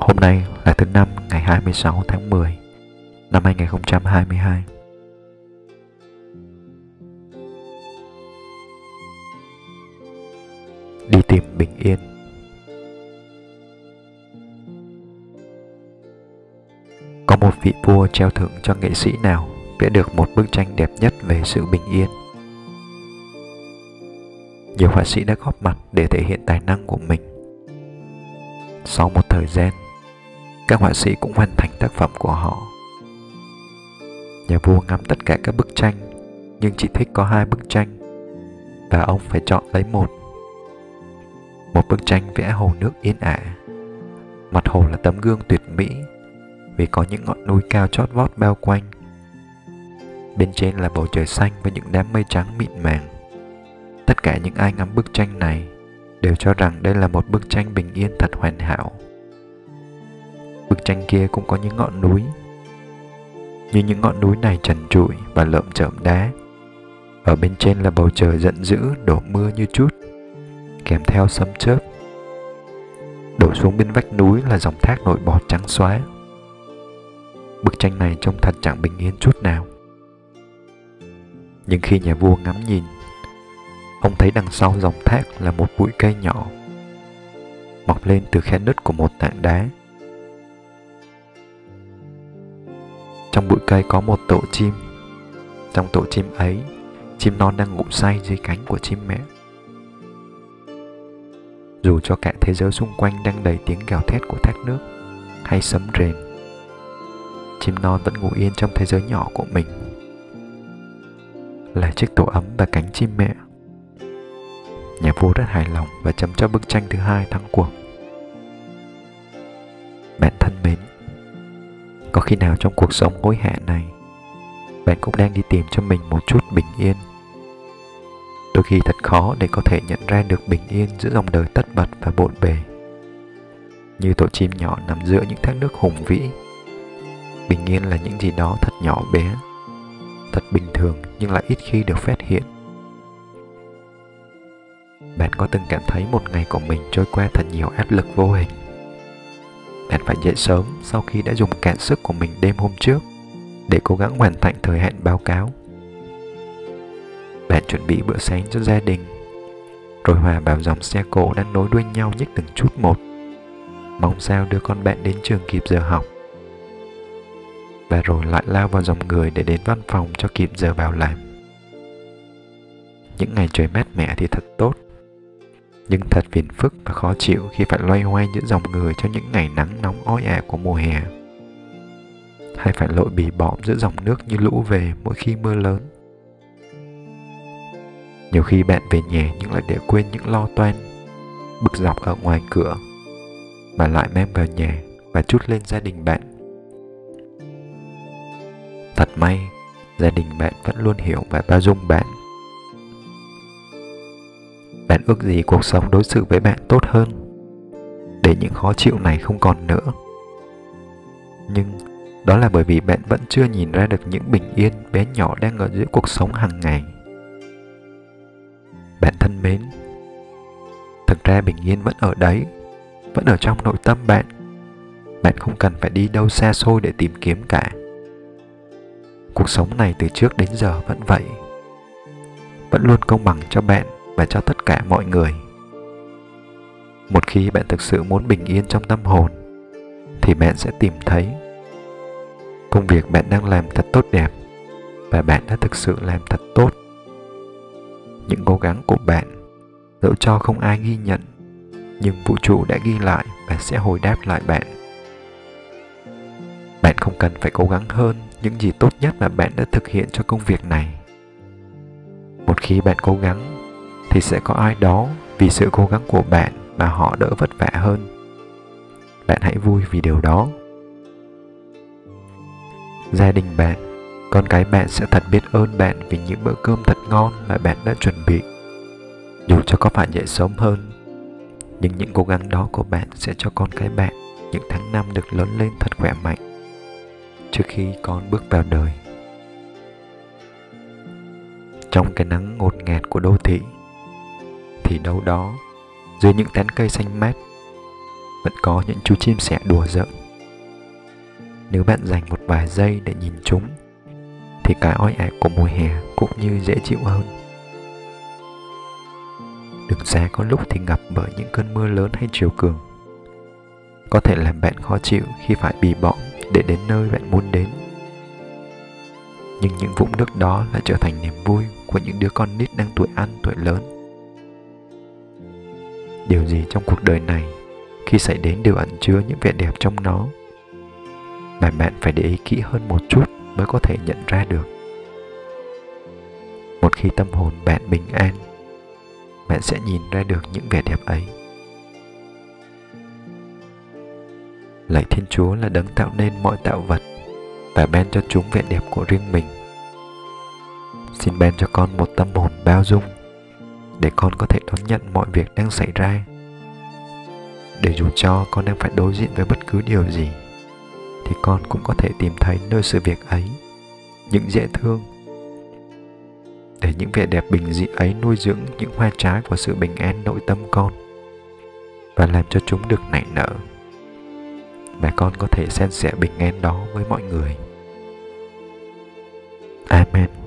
Hôm nay là thứ năm ngày 26 tháng 10 năm 2022. Đi tìm bình yên Có một vị vua treo thưởng cho nghệ sĩ nào vẽ được một bức tranh đẹp nhất về sự bình yên. Nhiều họa sĩ đã góp mặt để thể hiện tài năng của mình. Sau một thời gian, các họa sĩ cũng hoàn thành tác phẩm của họ. Nhà vua ngắm tất cả các bức tranh, nhưng chỉ thích có hai bức tranh, và ông phải chọn lấy một. Một bức tranh vẽ hồ nước yên ả. Mặt hồ là tấm gương tuyệt mỹ vì có những ngọn núi cao chót vót bao quanh. Bên trên là bầu trời xanh với những đám mây trắng mịn màng. Tất cả những ai ngắm bức tranh này đều cho rằng đây là một bức tranh bình yên thật hoàn hảo. Tranh kia cũng có những ngọn núi, như những ngọn núi này trần trụi và lợm chởm đá. Ở bên trên là bầu trời giận dữ đổ mưa như chút, kèm theo sấm chớp. Đổ xuống bên vách núi là dòng thác nổi bọt trắng xóa. Bức tranh này trông thật chẳng bình yên chút nào. Nhưng khi nhà vua ngắm nhìn, ông thấy đằng sau dòng thác là một bụi cây nhỏ, mọc lên từ khe nứt của một tảng đá. Bụi cây có một tổ chim. Trong tổ chim ấy, chim non đang ngủ say dưới cánh của chim mẹ. Dù cho cả thế giới xung quanh đang đầy tiếng gào thét của thác nước hay sấm rền, chim non vẫn ngủ yên trong thế giới nhỏ của mình là chiếc tổ ấm và cánh chim mẹ nhà vua rất hài lòng và chấm cho bức tranh thứ hai thắng cuộc khi nào trong cuộc sống hối hạ này, bạn cũng đang đi tìm cho mình một chút bình yên. Đôi khi thật khó để có thể nhận ra được bình yên giữa dòng đời tất bật và bộn bề. Như tổ chim nhỏ nằm giữa những thác nước hùng vĩ, bình yên là những gì đó thật nhỏ bé, thật bình thường nhưng lại ít khi được phát hiện. Bạn có từng cảm thấy một ngày của mình trôi qua thật nhiều áp lực vô hình? Bạn phải dậy sớm sau khi đã dùng cạn sức của mình đêm hôm trước để cố gắng hoàn thành thời hạn báo cáo. Bạn chuẩn bị bữa sáng cho gia đình. Rồi hòa vào dòng xe cộ đang nối đuôi nhau nhích từng chút một. Mong sao đưa con bạn đến trường kịp giờ học. Và rồi lại lao vào dòng người để đến văn phòng cho kịp giờ vào làm. Những ngày trời mát mẻ thì thật tốt, nhưng thật phiền phức và khó chịu khi phải loay hoay giữa dòng người cho những ngày nắng nóng oi ả của mùa hè. Hay phải lội bì bõm giữa dòng nước như lũ về mỗi khi mưa lớn. Nhiều khi bạn về nhà nhưng lại để quên những lo toan, bực dọc ở ngoài cửa, mà lại mang vào nhà và chút lên gia đình bạn Thật may, gia đình bạn vẫn luôn hiểu và bao dung bạn. Bạn ước gì cuộc sống đối xử với bạn tốt hơn, để những khó chịu này không còn nữa. Nhưng đó là bởi vì bạn vẫn chưa nhìn ra được những bình yên bé nhỏ đang ở giữa cuộc sống hàng ngày. Bạn thân mến, thực ra bình yên vẫn ở đấy, vẫn ở trong nội tâm bạn. Bạn không cần phải đi đâu xa xôi để tìm kiếm cả cuộc sống này từ trước đến giờ vẫn vậy vẫn luôn công bằng cho bạn và cho tất cả mọi người. Một khi bạn thực sự muốn bình yên trong tâm hồn, thì bạn sẽ tìm thấy công việc bạn đang làm thật tốt đẹp và bạn đã thực sự làm thật tốt. Những cố gắng của bạn dẫu cho không ai ghi nhận, nhưng vũ trụ đã ghi lại và sẽ hồi đáp lại bạn. Bạn không cần phải cố gắng hơn những gì tốt nhất mà bạn đã thực hiện cho công việc này. Một khi bạn cố gắng thì sẽ có ai đó vì sự cố gắng của bạn mà họ đỡ vất vả hơn. Bạn hãy vui vì điều đó. Gia đình bạn, con cái bạn sẽ thật biết ơn bạn vì những bữa cơm thật ngon mà bạn đã chuẩn bị. Dù cho có phải dậy sớm hơn, nhưng những cố gắng đó của bạn sẽ cho con cái bạn những tháng năm được lớn lên thật khỏe mạnh trước khi con bước vào đời. Trong cái nắng ngột ngạt của đô thị thì đâu đó, dưới những tán cây xanh mát, vẫn có những chú chim sẻ đùa giỡn. Nếu bạn dành một vài giây để nhìn chúng, thì cái oi ả của mùa hè cũng như dễ chịu hơn. Đường xa có lúc thì ngập bởi những cơn mưa lớn hay chiều cường. Có thể làm bạn khó chịu khi phải bì bõm để đến nơi bạn muốn đến. Nhưng những vũng nước đó lại trở thành niềm vui của những đứa con nít đang tuổi ăn, tuổi lớn điều gì trong cuộc đời này khi xảy đến đều ẩn chứa những vẻ đẹp trong nó? Mà bạn phải để ý kỹ hơn một chút mới có thể nhận ra được. Một khi tâm hồn bạn bình an, bạn sẽ nhìn ra được những vẻ đẹp ấy. Lạy thiên chúa là đấng tạo nên mọi tạo vật và ban cho chúng vẻ đẹp của riêng mình. Xin ban cho con một tâm hồn bao dung để con có thể đón nhận mọi việc đang xảy ra. Để dù cho con đang phải đối diện với bất cứ điều gì, thì con cũng có thể tìm thấy nơi sự việc ấy, những dễ thương. Để những vẻ đẹp bình dị ấy nuôi dưỡng những hoa trái của sự bình an nội tâm con, và làm cho chúng được nảy nở, mà con có thể san sẻ bình an đó với mọi người. Amen.